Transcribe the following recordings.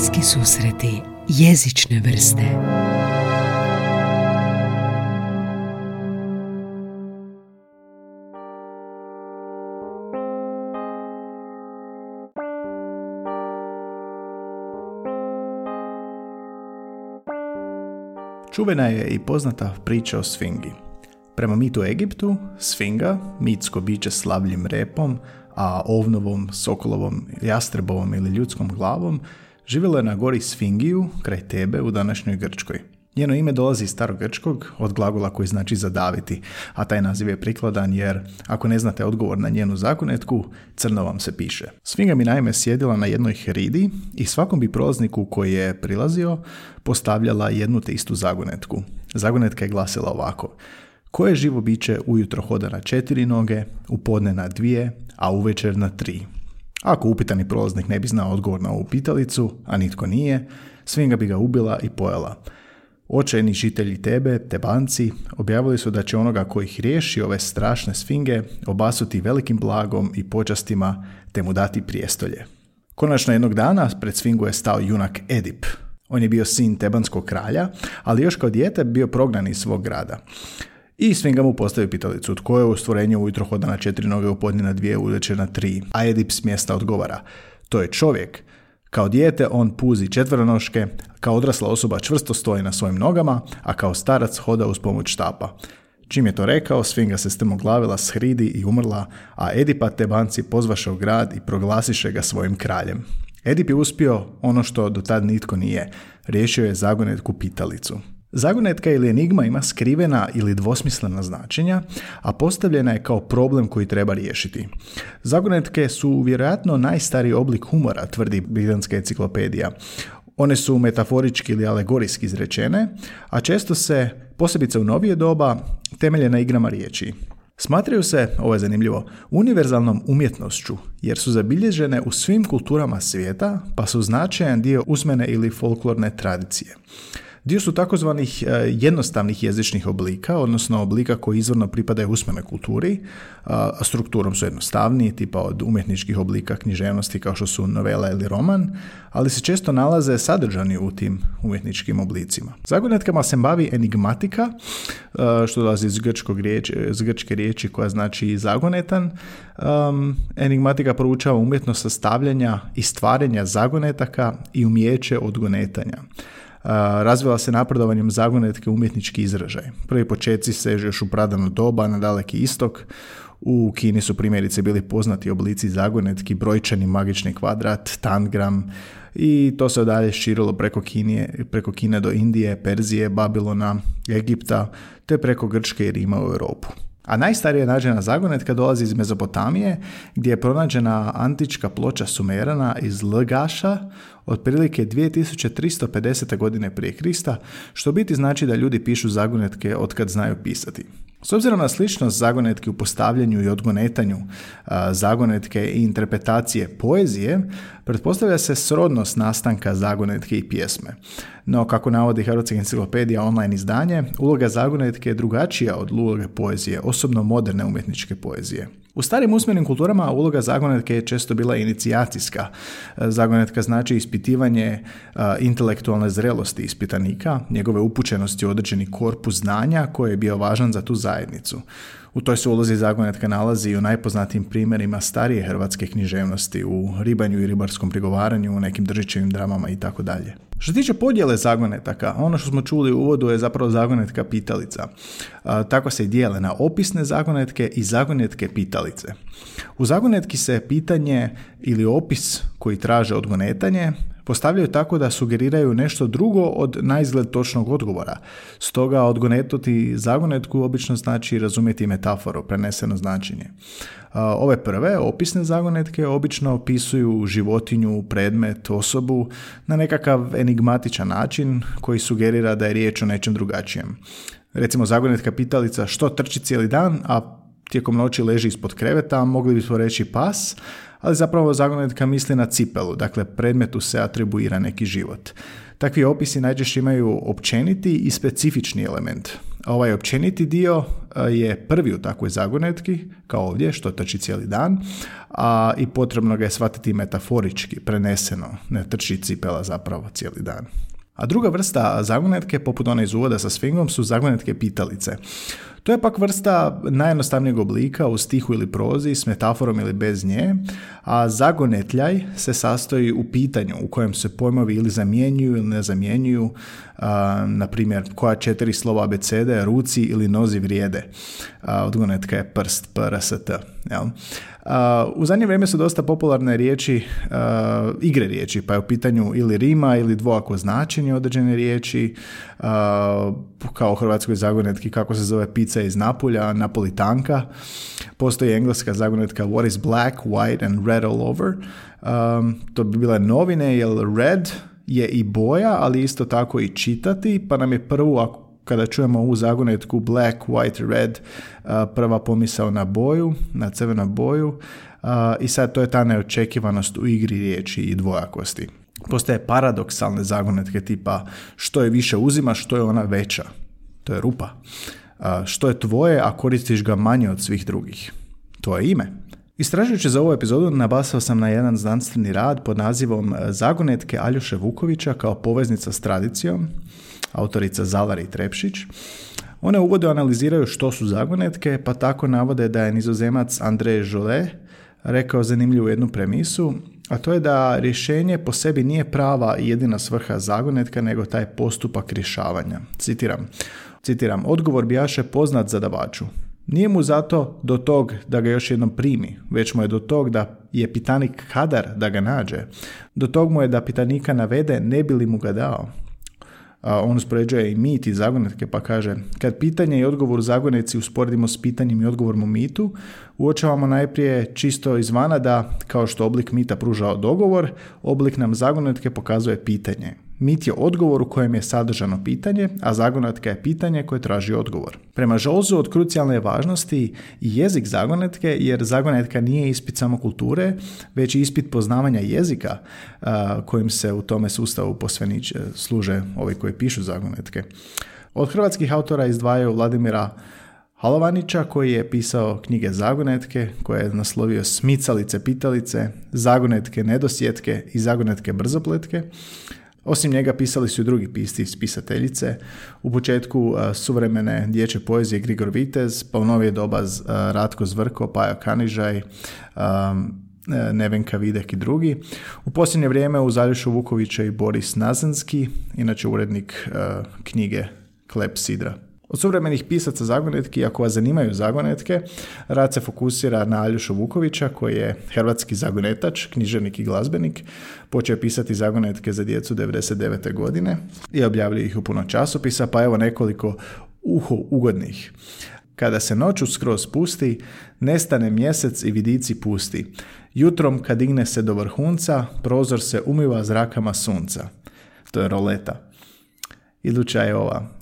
Bliski susreti jezične vrste Čuvena je i poznata priča o Sfingi. Prema mitu Egiptu, Sfinga, mitsko biće s repom, a ovnovom, sokolovom, jastrebovom ili ljudskom glavom, živjela je na gori Sfingiju, kraj Tebe, u današnjoj Grčkoj. Njeno ime dolazi iz starogrčkog, od glagola koji znači zadaviti, a taj naziv je prikladan jer ako ne znate odgovor na njenu zakonetku, crno vam se piše. Sfinga mi naime sjedila na jednoj heridi i svakom bi prolazniku koji je prilazio postavljala jednu te istu zagonetku. Zagonetka je glasila ovako. Koje živo biće ujutro hoda na četiri noge, u podne na dvije, a uvečer na tri? Ako upitani prolaznik ne bi znao odgovor na ovu pitalicu, a nitko nije, Sfinga bi ga ubila i pojela. Očajni žitelji Tebe, Tebanci, objavili su da će onoga koji ih riješi ove strašne sfinge obasuti velikim blagom i počastima te mu dati prijestolje. Konačno jednog dana pred sfingu je stao junak Edip. On je bio sin Tebanskog kralja, ali još kao dijete bio prognan iz svog grada. I Sfinga mu postavi pitalicu, tko je u stvorenju ujutro hoda na četiri noge, u podne na dvije, uvečer na tri. A Edip s mjesta odgovara, to je čovjek, kao dijete on puzi četveronoške, kao odrasla osoba čvrsto stoji na svojim nogama, a kao starac hoda uz pomoć štapa. Čim je to rekao, Sfinga se strmoglavila s hridi i umrla, a Edipa te banci pozvaše u grad i proglasiše ga svojim kraljem. Edip je uspio ono što do tad nitko nije, riješio je zagonetku pitalicu. Zagonetka ili enigma ima skrivena ili dvosmislena značenja, a postavljena je kao problem koji treba riješiti. Zagonetke su vjerojatno najstariji oblik humora, tvrdi Britanska enciklopedija. One su metaforički ili alegorijski izrečene, a često se, posebice u novije doba, temelje na igrama riječi. Smatraju se, ovo je zanimljivo, univerzalnom umjetnošću, jer su zabilježene u svim kulturama svijeta, pa su značajan dio usmene ili folklorne tradicije. Dio su takozvanih e, jednostavnih jezičnih oblika, odnosno oblika koji izvorno pripadaju usmenoj kulturi, a strukturom su jednostavniji, tipa od umjetničkih oblika književnosti kao što su novela ili roman, ali se često nalaze sadržani u tim umjetničkim oblicima. Zagonetkama se bavi enigmatika, e, što dolazi iz, grčkog riječi, iz grčke riječi koja znači zagonetan. enigmatika proučava umjetnost sastavljanja i stvaranja zagonetaka i umijeće odgonetanja razvila se napredovanjem zagonetke umjetnički izražaj. Prvi početci sežu još u pradano doba na daleki istok. U Kini su primjerice bili poznati oblici zagonetki, brojčani magični kvadrat, tangram i to se dalje širilo preko Kine, preko Kine do Indije, Perzije, Babilona, Egipta, te preko Grčke i Rima u Europu. A najstarija nađena zagonetka dolazi iz Mezopotamije, gdje je pronađena antička ploča Sumerana iz Lgaša otprilike 2350. godine prije Krista, što biti znači da ljudi pišu zagonetke od kad znaju pisati. S obzirom na sličnost zagonetke u postavljanju i odgonetanju zagonetke i interpretacije poezije, pretpostavlja se srodnost nastanka zagonetke i pjesme. No, kako navodi Hrvatska enciklopedija online izdanje, uloga zagonetke je drugačija od uloge poezije, osobno moderne umjetničke poezije. U starim usmenim kulturama uloga zagonetke je često bila inicijacijska. Zagonetka znači ispitivanje intelektualne zrelosti ispitanika, njegove upućenosti u određeni korpus znanja koji je bio važan za tu zajednicu. U toj se ulozi zagonetka nalazi i u najpoznatijim primjerima starije hrvatske književnosti, u ribanju i ribarskom prigovaranju, u nekim držićevim dramama i tako dalje. Što tiče podjele zagonetaka, ono što smo čuli u uvodu je zapravo zagonetka pitalica. tako se dijele na opisne zagonetke i zagonetke pitalice. U zagonetki se pitanje ili opis koji traže odgonetanje postavljaju tako da sugeriraju nešto drugo od naizgled točnog odgovora. Stoga odgonetoti zagonetku obično znači razumjeti metaforu, preneseno značenje. Ove prve, opisne zagonetke, obično opisuju životinju, predmet, osobu na nekakav enigmatičan način koji sugerira da je riječ o nečem drugačijem. Recimo zagonetka pitalica što trči cijeli dan, a tijekom noći leži ispod kreveta, mogli bismo reći pas, ali zapravo zagonetka misli na cipelu, dakle predmetu se atribuira neki život. Takvi opisi najčešće imaju općeniti i specifični element. Ovaj općeniti dio je prvi u takvoj zagonetki, kao ovdje, što trči cijeli dan, a i potrebno ga je shvatiti metaforički, preneseno, ne trči cipela zapravo cijeli dan. A druga vrsta zagonetke, poput one iz uvoda sa svingom, su zagonetke pitalice. To je pak vrsta najjednostavnijeg oblika u stihu ili prozi s metaforom ili bez nje, a zagonetljaj se sastoji u pitanju u kojem se pojmovi ili zamjenjuju ili ne zamjenjuju, na primjer koja četiri slova abecede, ruci ili nozi vrijede. odgonetka je prst, prst, jel? u zadnje vrijeme su dosta popularne riječi, igre riječi, pa je u pitanju ili rima ili dvojako značenje određene riječi, kao u Hrvatskoj zagonetki kako se zove pizza iz Napulja, napolitanka. Postoji engleska zagonetka What is black, white and red all over. to bi bile novine, jer red je i boja, ali isto tako i čitati, pa nam je prvo, kada čujemo ovu zagonetku black, white, red, prva pomisao na boju, na crvenu boju i sad to je ta neočekivanost u igri riječi i dvojakosti. Postoje paradoksalne zagonetke tipa što je više uzima, što je ona veća. To je rupa. Što je tvoje, a koristiš ga manje od svih drugih. To je ime. Istražujući za ovu epizodu nabasao sam na jedan znanstveni rad pod nazivom Zagonetke Aljoše Vukovića kao poveznica s tradicijom, autorica Zalari Trepšić. One uvode analiziraju što su zagonetke, pa tako navode da je nizozemac André Jolet rekao zanimljivu jednu premisu, a to je da rješenje po sebi nije prava i jedina svrha zagonetka, nego taj postupak rješavanja. Citiram. Citiram, odgovor bijaše poznat zadavaču. Nije mu zato do tog da ga još jednom primi, već mu je do tog da je pitanik kadar da ga nađe. Do tog mu je da pitanika navede ne bi li mu ga dao on uspoređuje i mit i zagonetke pa kaže kad pitanje i odgovor u zagonetci usporedimo s pitanjem i odgovorom u mitu, uočavamo najprije čisto izvana da, kao što oblik mita pružao dogovor, oblik nam zagonetke pokazuje pitanje. Mit je odgovor u kojem je sadržano pitanje, a zagonetka je pitanje koje traži odgovor. Prema Žolzu od krucijalne važnosti i jezik zagonetke, jer zagonetka nije ispit samo kulture, već i ispit poznavanja jezika kojim se u tome sustavu posvenić služe ovi koji pišu zagonetke. Od hrvatskih autora izdvajaju Vladimira Halovanića koji je pisao knjige Zagonetke koje je naslovio Smicalice pitalice, Zagonetke nedosjetke i Zagonetke brzopletke. Osim njega pisali su i drugi pisci iz pisateljice. U početku suvremene dječje poezije Grigor Vitez, pa u novije doba Ratko Zvrko, Pajo Kanižaj, Nevenka Videk i drugi. U posljednje vrijeme u Zaljušu Vukovića i Boris Nazanski, inače urednik knjige Klep Sidra. Od suvremenih pisaca zagonetki, ako vas zanimaju zagonetke, rad se fokusira na Aljušu Vukovića, koji je hrvatski zagonetač, književnik i glazbenik. Počeo pisati zagonetke za djecu 99. godine i objavljuje ih u puno časopisa, pa evo nekoliko uho ugodnih. Kada se noću skroz pusti, nestane mjesec i vidici pusti. Jutrom kad digne se do vrhunca, prozor se umiva zrakama sunca. To je roleta. Iduća je ova.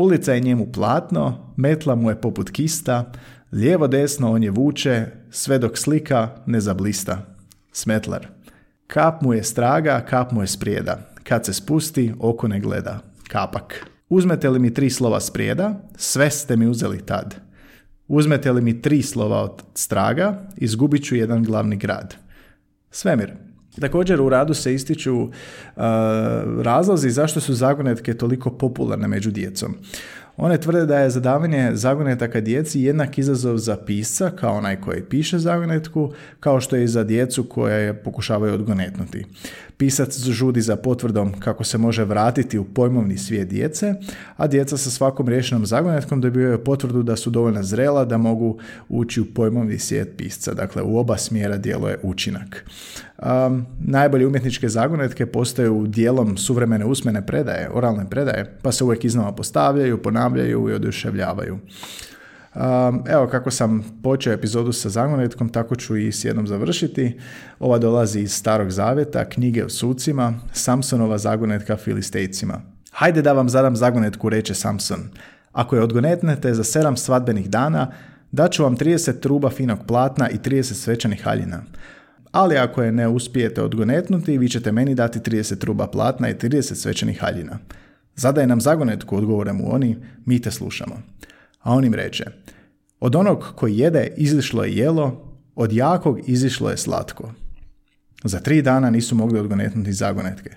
Ulica je njemu platno, metla mu je poput kista, lijevo desno on je vuče, sve dok slika ne zablista. Smetlar. Kap mu je straga, kap mu je sprijeda. Kad se spusti, oko ne gleda. Kapak. Uzmete li mi tri slova sprijeda, sve ste mi uzeli tad. Uzmete li mi tri slova od straga, izgubit ću jedan glavni grad. Svemir. Također u radu se ističu uh, razlozi zašto su zagonetke toliko popularne među djecom. One tvrde da je zadavanje zagonetaka djeci jednak izazov za pisca, kao onaj koji piše zagonetku, kao što je i za djecu koje je pokušavaju odgonetnuti. Pisac žudi za potvrdom kako se može vratiti u pojmovni svijet djece, a djeca sa svakom riješenom zagonetkom dobivaju potvrdu da su dovoljno zrela da mogu ući u pojmovni svijet pisca. Dakle, u oba smjera djeluje učinak. Um, najbolje umjetničke zagonetke postaju dijelom suvremene usmene predaje, oralne predaje, pa se uvijek iznova postavljaju, ponavljaju i oduševljavaju. Um, evo kako sam počeo epizodu sa zagonetkom, tako ću i s jednom završiti. Ova dolazi iz Starog Zaveta, knjige o sucima, Samsonova zagonetka filistejcima. Hajde da vam zadam zagonetku, reče Samson. Ako je odgonetnete za sedam svadbenih dana, daću vam 30 truba finog platna i 30 svečanih haljina. ali ako je ne uspijete odgonetnuti, vi ćete meni dati 30 truba platna i 30 svečanih haljina. Zadaje nam zagonetku, odgovore mu oni, mi te slušamo. A on im reče, od onog koji jede izišlo je jelo, od jakog izišlo je slatko. Za tri dana nisu mogli odgonetnuti zagonetke.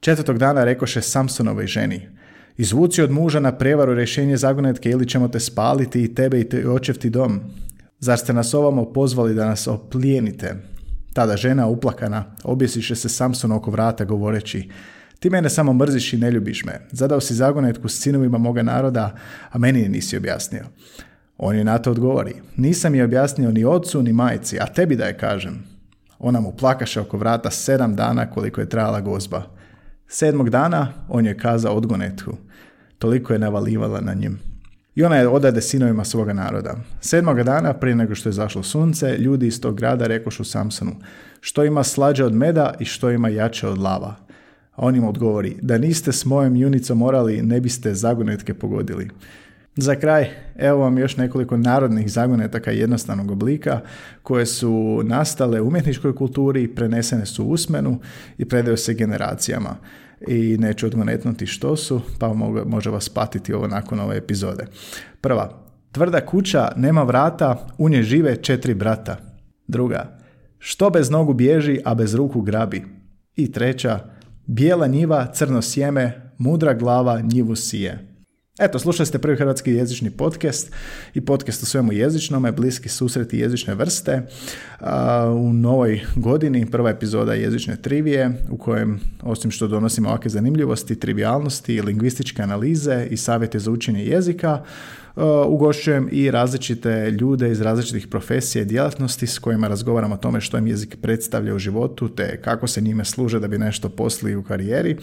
Četvrtog dana rekoše Samsonovoj ženi, izvuci od muža na prevaru rješenje zagonetke ili ćemo te spaliti i tebe i te očevti dom. Zar ste nas ovamo pozvali da nas oplijenite? Tada žena uplakana objesiše se Samson oko vrata govoreći ti mene samo mrziš i ne ljubiš me. Zadao si zagonetku s sinovima moga naroda, a meni je nisi objasnio. On je na to odgovori. Nisam je objasnio ni ocu ni majci, a tebi da je kažem. Ona mu plakaše oko vrata sedam dana koliko je trajala gozba. Sedmog dana on je kazao odgonetku. Toliko je navalivala na njim. I ona je odade sinovima svoga naroda. Sedmoga dana, prije nego što je zašlo sunce, ljudi iz tog grada rekošu Samsonu, što ima slađe od meda i što ima jače od lava. A on im odgovori, da niste s mojom junicom morali, ne biste zagonetke pogodili. Za kraj, evo vam još nekoliko narodnih zagonetaka jednostavnog oblika koje su nastale u umjetničkoj kulturi, prenesene su usmenu i predaju se generacijama. I neću odgonetnuti što su, pa može vas patiti ovo nakon ove epizode. Prva, tvrda kuća nema vrata, u nje žive četiri brata. Druga, što bez nogu bježi, a bez ruku grabi. I treća, bijela njiva, crno sjeme, mudra glava njivu sije. Eto, slušali ste prvi hrvatski jezični podcast i podcast o svemu jezičnome, bliski susreti jezične vrste. U novoj godini prva epizoda jezične trivije u kojem, osim što donosimo ovakve zanimljivosti, trivialnosti, lingvističke analize i savjete za učenje jezika, ugošćujem i različite ljude iz različitih profesija i djelatnosti s kojima razgovaram o tome što im jezik predstavlja u životu te kako se njime služe da bi nešto posli u karijeri.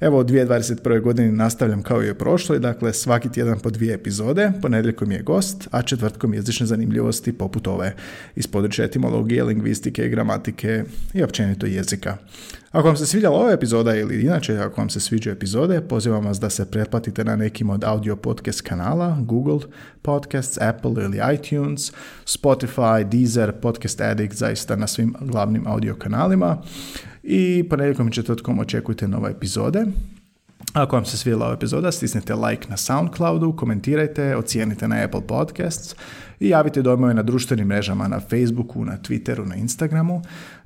Evo, u 2021. godini nastavljam kao i u prošloj, dakle svaki tjedan po dvije epizode, ponedjeljkom je gost, a četvrtkom jezične zanimljivosti poput ove iz područja etimologije, lingvistike, gramatike i općenito jezika. Ako vam se svidjela ova epizoda ili inače ako vam se sviđa epizode, pozivam vas da se pretplatite na nekim od audio podcast kanala, Google Podcasts, Apple ili iTunes, Spotify, Deezer, Podcast Addict, zaista na svim glavnim audio kanalima. I ponedjeljkom i četvrtkom očekujte nove epizode. Ako vam se svidjela ova epizoda, stisnite like na Soundcloudu, komentirajte, ocijenite na Apple Podcasts i javite dojmove na društvenim mrežama, na Facebooku, na Twitteru, na Instagramu.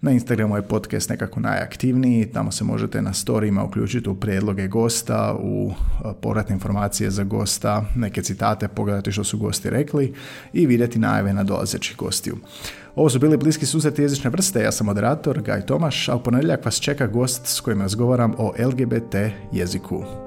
Na Instagramu je podcast nekako najaktivniji, tamo se možete na storijima uključiti u prijedloge gosta, u povratne informacije za gosta, neke citate, pogledati što su gosti rekli i vidjeti najave na dolazećih gostiju. Ovo su bili bliski susreti jezične vrste, ja sam moderator Gaj Tomaš, a u ponedjeljak vas čeka gost s kojim razgovaram o LGBT jeziku.